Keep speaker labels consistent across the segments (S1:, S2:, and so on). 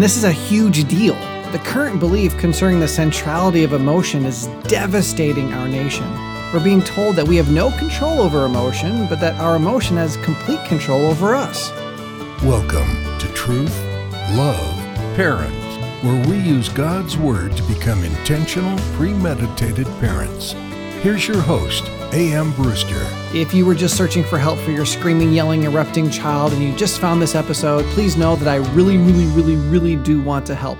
S1: And this is a huge deal. The current belief concerning the centrality of emotion is devastating our nation. We're being told that we have no control over emotion, but that our emotion has complete control over us.
S2: Welcome to Truth, Love, Parents, where we use God's Word to become intentional, premeditated parents. Here's your host, A.M. Brewster.
S1: If you were just searching for help for your screaming, yelling, erupting child and you just found this episode, please know that I really, really, really, really do want to help.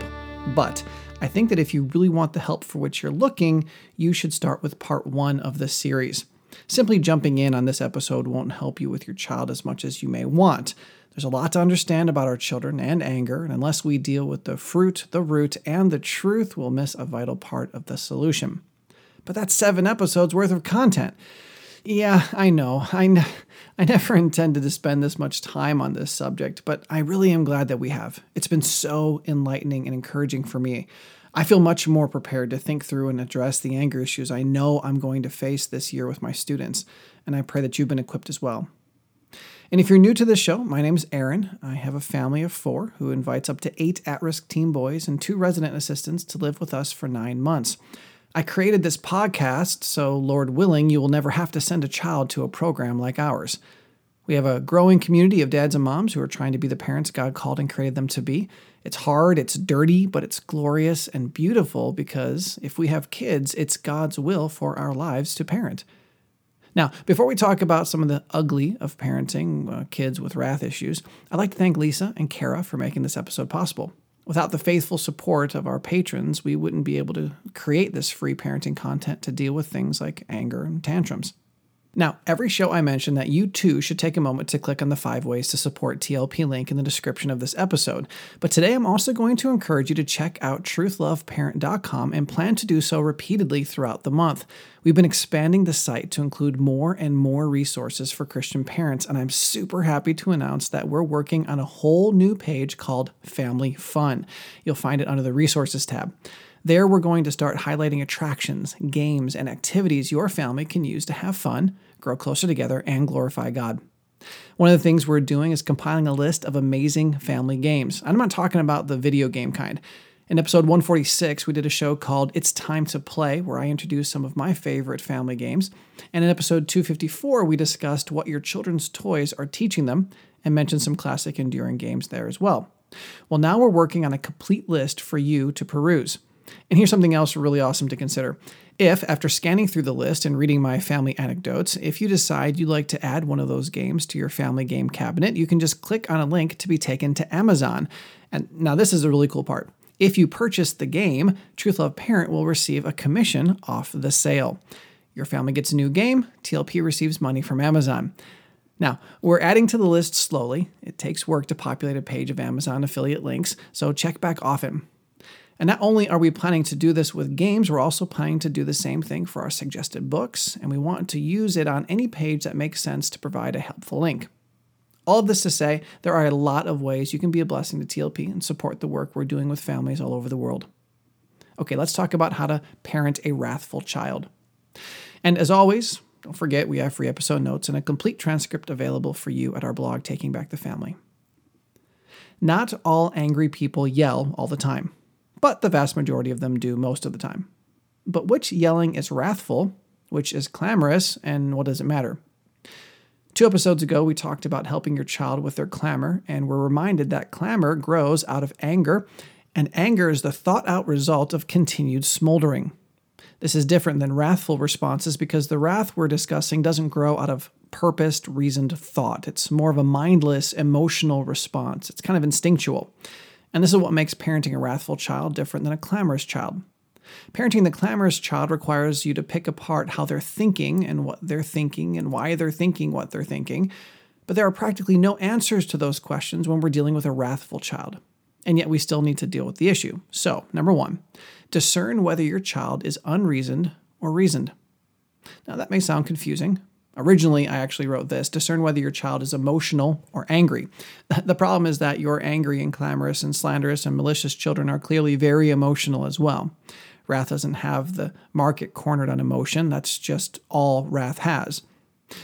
S1: But I think that if you really want the help for which you're looking, you should start with part one of this series. Simply jumping in on this episode won't help you with your child as much as you may want. There's a lot to understand about our children and anger, and unless we deal with the fruit, the root, and the truth, we'll miss a vital part of the solution but that's seven episodes worth of content. Yeah, I know. I, n- I never intended to spend this much time on this subject, but I really am glad that we have. It's been so enlightening and encouraging for me. I feel much more prepared to think through and address the anger issues I know I'm going to face this year with my students, and I pray that you've been equipped as well. And if you're new to this show, my name is Aaron. I have a family of four who invites up to eight at risk teen boys and two resident assistants to live with us for nine months. I created this podcast so, Lord willing, you will never have to send a child to a program like ours. We have a growing community of dads and moms who are trying to be the parents God called and created them to be. It's hard, it's dirty, but it's glorious and beautiful because if we have kids, it's God's will for our lives to parent. Now, before we talk about some of the ugly of parenting uh, kids with wrath issues, I'd like to thank Lisa and Kara for making this episode possible. Without the faithful support of our patrons, we wouldn't be able to create this free parenting content to deal with things like anger and tantrums. Now, every show I mention that you too should take a moment to click on the five ways to support TLP link in the description of this episode. But today I'm also going to encourage you to check out truthloveparent.com and plan to do so repeatedly throughout the month. We've been expanding the site to include more and more resources for Christian parents, and I'm super happy to announce that we're working on a whole new page called Family Fun. You'll find it under the Resources tab. There, we're going to start highlighting attractions, games, and activities your family can use to have fun, grow closer together, and glorify God. One of the things we're doing is compiling a list of amazing family games. I'm not talking about the video game kind. In episode 146, we did a show called It's Time to Play, where I introduced some of my favorite family games. And in episode 254, we discussed what your children's toys are teaching them and mentioned some classic enduring games there as well. Well, now we're working on a complete list for you to peruse. And here's something else really awesome to consider. If, after scanning through the list and reading my family anecdotes, if you decide you'd like to add one of those games to your family game cabinet, you can just click on a link to be taken to Amazon. And now, this is a really cool part. If you purchase the game, Truth Love Parent will receive a commission off the sale. Your family gets a new game, TLP receives money from Amazon. Now, we're adding to the list slowly. It takes work to populate a page of Amazon affiliate links, so check back often. And not only are we planning to do this with games, we're also planning to do the same thing for our suggested books, and we want to use it on any page that makes sense to provide a helpful link. All of this to say, there are a lot of ways you can be a blessing to TLP and support the work we're doing with families all over the world. Okay, let's talk about how to parent a wrathful child. And as always, don't forget we have free episode notes and a complete transcript available for you at our blog, Taking Back the Family. Not all angry people yell all the time but the vast majority of them do most of the time. But which yelling is wrathful, which is clamorous, and what does it matter? Two episodes ago, we talked about helping your child with their clamor, and we're reminded that clamor grows out of anger, and anger is the thought out result of continued smoldering. This is different than wrathful responses because the wrath we're discussing doesn't grow out of purposed, reasoned thought. It's more of a mindless, emotional response. It's kind of instinctual. And this is what makes parenting a wrathful child different than a clamorous child. Parenting the clamorous child requires you to pick apart how they're thinking and what they're thinking and why they're thinking what they're thinking. But there are practically no answers to those questions when we're dealing with a wrathful child. And yet we still need to deal with the issue. So, number one, discern whether your child is unreasoned or reasoned. Now, that may sound confusing, Originally, I actually wrote this discern whether your child is emotional or angry. The problem is that your angry and clamorous and slanderous and malicious children are clearly very emotional as well. Wrath doesn't have the market cornered on emotion, that's just all wrath has.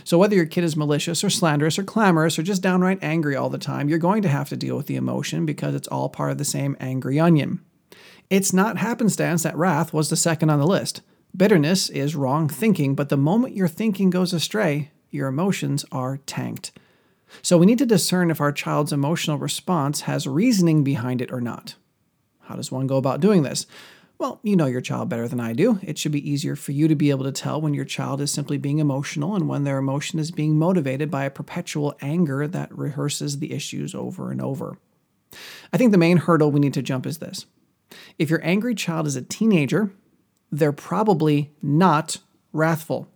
S1: So, whether your kid is malicious or slanderous or clamorous or just downright angry all the time, you're going to have to deal with the emotion because it's all part of the same angry onion. It's not happenstance that wrath was the second on the list. Bitterness is wrong thinking, but the moment your thinking goes astray, your emotions are tanked. So, we need to discern if our child's emotional response has reasoning behind it or not. How does one go about doing this? Well, you know your child better than I do. It should be easier for you to be able to tell when your child is simply being emotional and when their emotion is being motivated by a perpetual anger that rehearses the issues over and over. I think the main hurdle we need to jump is this. If your angry child is a teenager, they're probably not wrathful.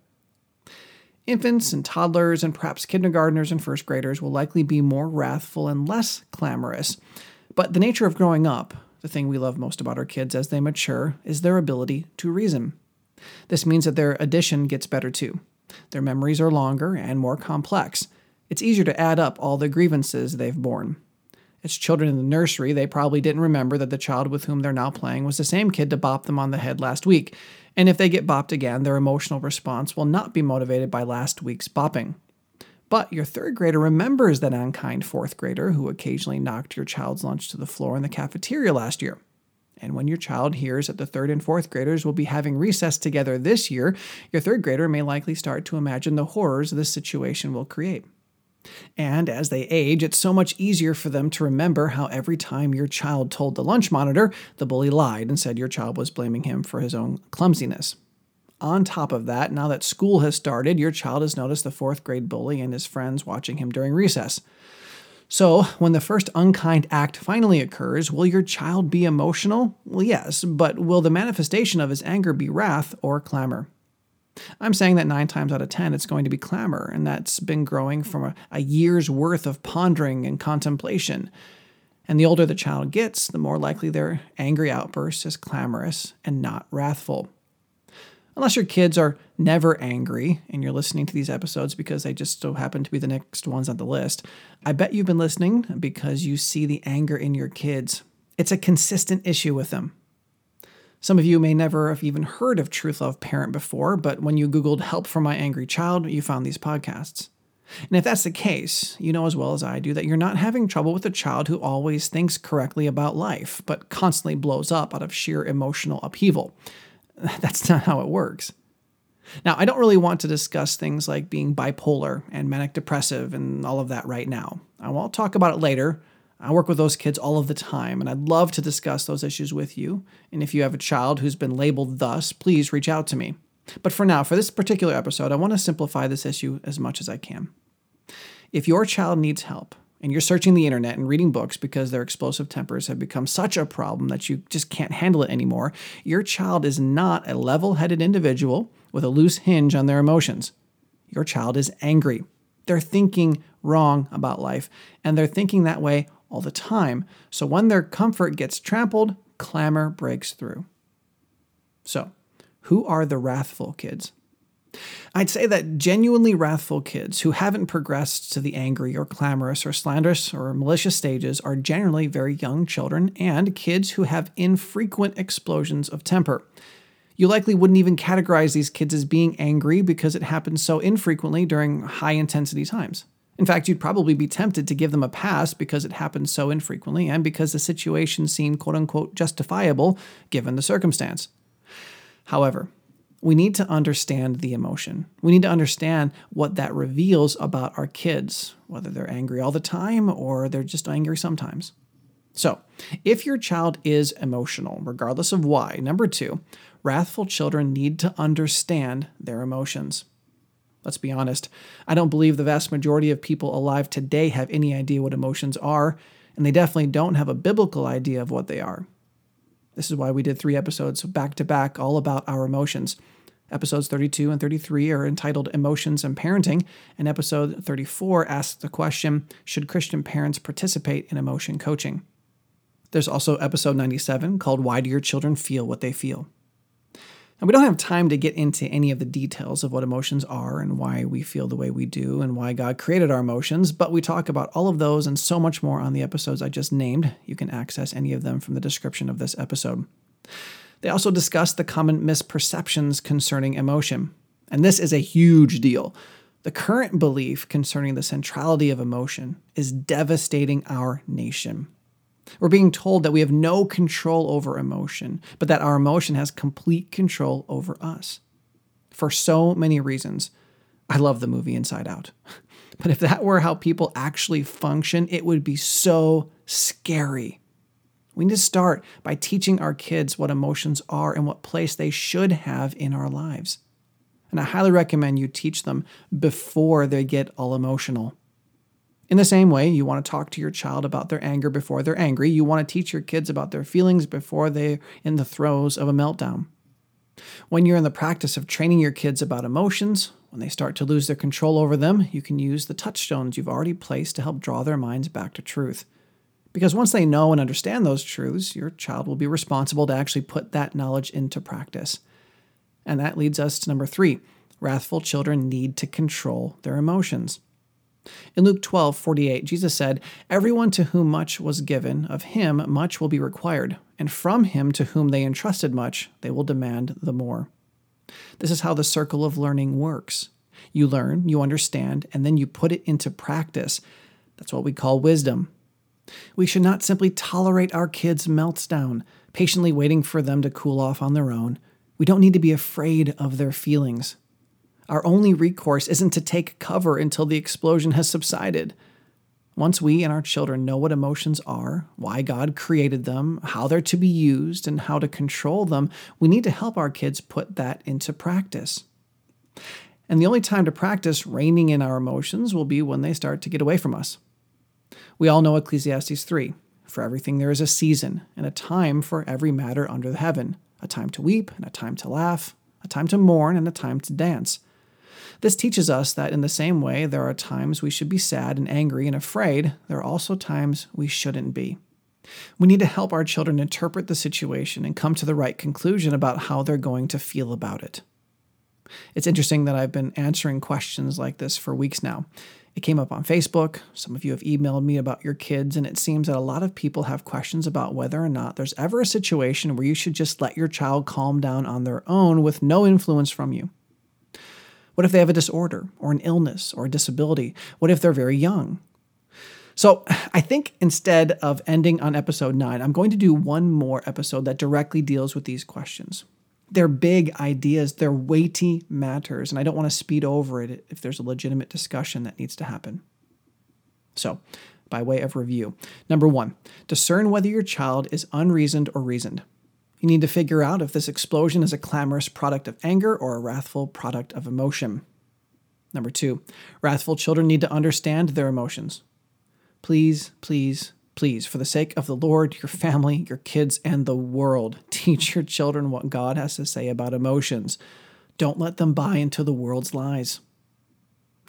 S1: Infants and toddlers and perhaps kindergartners and first graders will likely be more wrathful and less clamorous. But the nature of growing up, the thing we love most about our kids as they mature is their ability to reason. This means that their addition gets better too. Their memories are longer and more complex. It's easier to add up all the grievances they've borne. As children in the nursery, they probably didn't remember that the child with whom they're now playing was the same kid to bop them on the head last week, and if they get bopped again, their emotional response will not be motivated by last week's bopping. But your third grader remembers that unkind fourth grader who occasionally knocked your child's lunch to the floor in the cafeteria last year. And when your child hears that the third and fourth graders will be having recess together this year, your third grader may likely start to imagine the horrors this situation will create. And as they age, it's so much easier for them to remember how every time your child told the lunch monitor, the bully lied and said your child was blaming him for his own clumsiness. On top of that, now that school has started, your child has noticed the fourth grade bully and his friends watching him during recess. So, when the first unkind act finally occurs, will your child be emotional? Well, yes, but will the manifestation of his anger be wrath or clamor? I'm saying that nine times out of ten, it's going to be clamor, and that's been growing from a, a year's worth of pondering and contemplation. And the older the child gets, the more likely their angry outburst is clamorous and not wrathful. Unless your kids are never angry and you're listening to these episodes because they just so happen to be the next ones on the list, I bet you've been listening because you see the anger in your kids. It's a consistent issue with them. Some of you may never have even heard of Truth Love Parent before, but when you Googled Help for My Angry Child, you found these podcasts. And if that's the case, you know as well as I do that you're not having trouble with a child who always thinks correctly about life, but constantly blows up out of sheer emotional upheaval. That's not how it works. Now, I don't really want to discuss things like being bipolar and manic depressive and all of that right now. I won't talk about it later I work with those kids all of the time, and I'd love to discuss those issues with you. And if you have a child who's been labeled thus, please reach out to me. But for now, for this particular episode, I want to simplify this issue as much as I can. If your child needs help, and you're searching the internet and reading books because their explosive tempers have become such a problem that you just can't handle it anymore, your child is not a level headed individual with a loose hinge on their emotions. Your child is angry. They're thinking wrong about life, and they're thinking that way all the time. So when their comfort gets trampled, clamor breaks through. So, who are the wrathful kids? I'd say that genuinely wrathful kids who haven't progressed to the angry or clamorous or slanderous or malicious stages are generally very young children and kids who have infrequent explosions of temper. You likely wouldn't even categorize these kids as being angry because it happens so infrequently during high intensity times. In fact, you'd probably be tempted to give them a pass because it happens so infrequently and because the situation seemed quote unquote justifiable given the circumstance. However, we need to understand the emotion. We need to understand what that reveals about our kids, whether they're angry all the time or they're just angry sometimes. So, if your child is emotional, regardless of why, number two, wrathful children need to understand their emotions. Let's be honest. I don't believe the vast majority of people alive today have any idea what emotions are, and they definitely don't have a biblical idea of what they are. This is why we did three episodes back to back all about our emotions. Episodes 32 and 33 are entitled Emotions and Parenting, and episode 34 asks the question Should Christian parents participate in emotion coaching? There's also episode 97 called Why Do Your Children Feel What They Feel? And we don't have time to get into any of the details of what emotions are and why we feel the way we do and why God created our emotions, but we talk about all of those and so much more on the episodes I just named. You can access any of them from the description of this episode. They also discuss the common misperceptions concerning emotion. And this is a huge deal. The current belief concerning the centrality of emotion is devastating our nation. We're being told that we have no control over emotion, but that our emotion has complete control over us. For so many reasons, I love the movie Inside Out. But if that were how people actually function, it would be so scary. We need to start by teaching our kids what emotions are and what place they should have in our lives. And I highly recommend you teach them before they get all emotional. In the same way, you want to talk to your child about their anger before they're angry. You want to teach your kids about their feelings before they're in the throes of a meltdown. When you're in the practice of training your kids about emotions, when they start to lose their control over them, you can use the touchstones you've already placed to help draw their minds back to truth. Because once they know and understand those truths, your child will be responsible to actually put that knowledge into practice. And that leads us to number three wrathful children need to control their emotions. In Luke 12, 48, Jesus said, Everyone to whom much was given, of him much will be required, and from him to whom they entrusted much, they will demand the more. This is how the circle of learning works. You learn, you understand, and then you put it into practice. That's what we call wisdom. We should not simply tolerate our kids' meltdown, patiently waiting for them to cool off on their own. We don't need to be afraid of their feelings. Our only recourse isn't to take cover until the explosion has subsided. Once we and our children know what emotions are, why God created them, how they're to be used, and how to control them, we need to help our kids put that into practice. And the only time to practice reining in our emotions will be when they start to get away from us. We all know Ecclesiastes 3 For everything there is a season, and a time for every matter under the heaven, a time to weep, and a time to laugh, a time to mourn, and a time to dance this teaches us that in the same way there are times we should be sad and angry and afraid, there are also times we shouldn't be. We need to help our children interpret the situation and come to the right conclusion about how they're going to feel about it. It's interesting that I've been answering questions like this for weeks now. It came up on Facebook. Some of you have emailed me about your kids, and it seems that a lot of people have questions about whether or not there's ever a situation where you should just let your child calm down on their own with no influence from you. What if they have a disorder or an illness or a disability? What if they're very young? So, I think instead of ending on episode nine, I'm going to do one more episode that directly deals with these questions. They're big ideas, they're weighty matters, and I don't want to speed over it if there's a legitimate discussion that needs to happen. So, by way of review, number one, discern whether your child is unreasoned or reasoned. You need to figure out if this explosion is a clamorous product of anger or a wrathful product of emotion. Number two, wrathful children need to understand their emotions. Please, please, please, for the sake of the Lord, your family, your kids, and the world, teach your children what God has to say about emotions. Don't let them buy into the world's lies.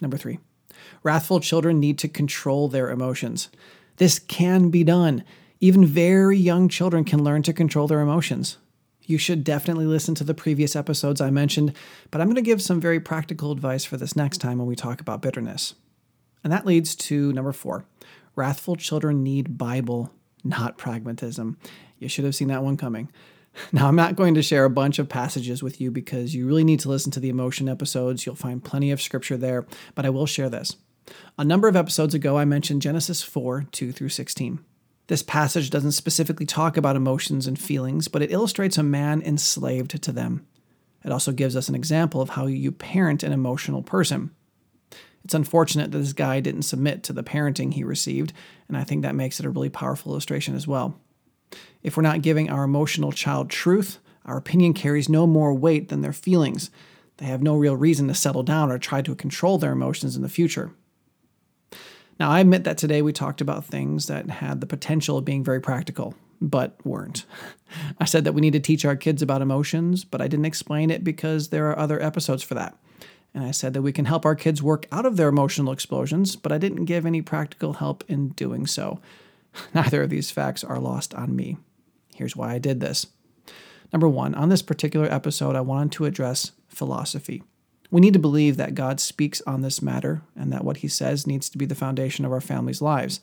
S1: Number three, wrathful children need to control their emotions. This can be done. Even very young children can learn to control their emotions. You should definitely listen to the previous episodes I mentioned, but I'm going to give some very practical advice for this next time when we talk about bitterness. And that leads to number four wrathful children need Bible, not pragmatism. You should have seen that one coming. Now, I'm not going to share a bunch of passages with you because you really need to listen to the emotion episodes. You'll find plenty of scripture there, but I will share this. A number of episodes ago, I mentioned Genesis 4 2 through 16. This passage doesn't specifically talk about emotions and feelings, but it illustrates a man enslaved to them. It also gives us an example of how you parent an emotional person. It's unfortunate that this guy didn't submit to the parenting he received, and I think that makes it a really powerful illustration as well. If we're not giving our emotional child truth, our opinion carries no more weight than their feelings. They have no real reason to settle down or try to control their emotions in the future. Now, I admit that today we talked about things that had the potential of being very practical, but weren't. I said that we need to teach our kids about emotions, but I didn't explain it because there are other episodes for that. And I said that we can help our kids work out of their emotional explosions, but I didn't give any practical help in doing so. Neither of these facts are lost on me. Here's why I did this. Number one, on this particular episode, I wanted to address philosophy. We need to believe that God speaks on this matter and that what he says needs to be the foundation of our family's lives.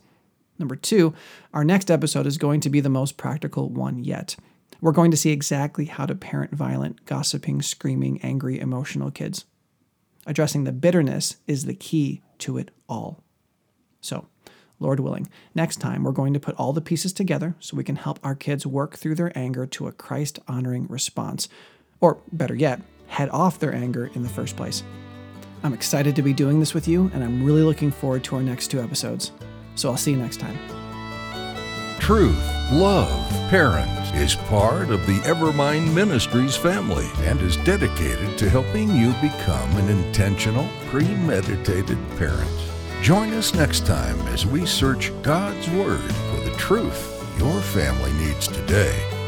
S1: Number two, our next episode is going to be the most practical one yet. We're going to see exactly how to parent violent, gossiping, screaming, angry, emotional kids. Addressing the bitterness is the key to it all. So, Lord willing, next time we're going to put all the pieces together so we can help our kids work through their anger to a Christ honoring response. Or, better yet, head off their anger in the first place. I'm excited to be doing this with you, and I'm really looking forward to our next two episodes. So I'll see you next time.
S2: Truth, Love, Parent is part of the Evermind Ministries family and is dedicated to helping you become an intentional, premeditated parent. Join us next time as we search God's Word for the truth your family needs today.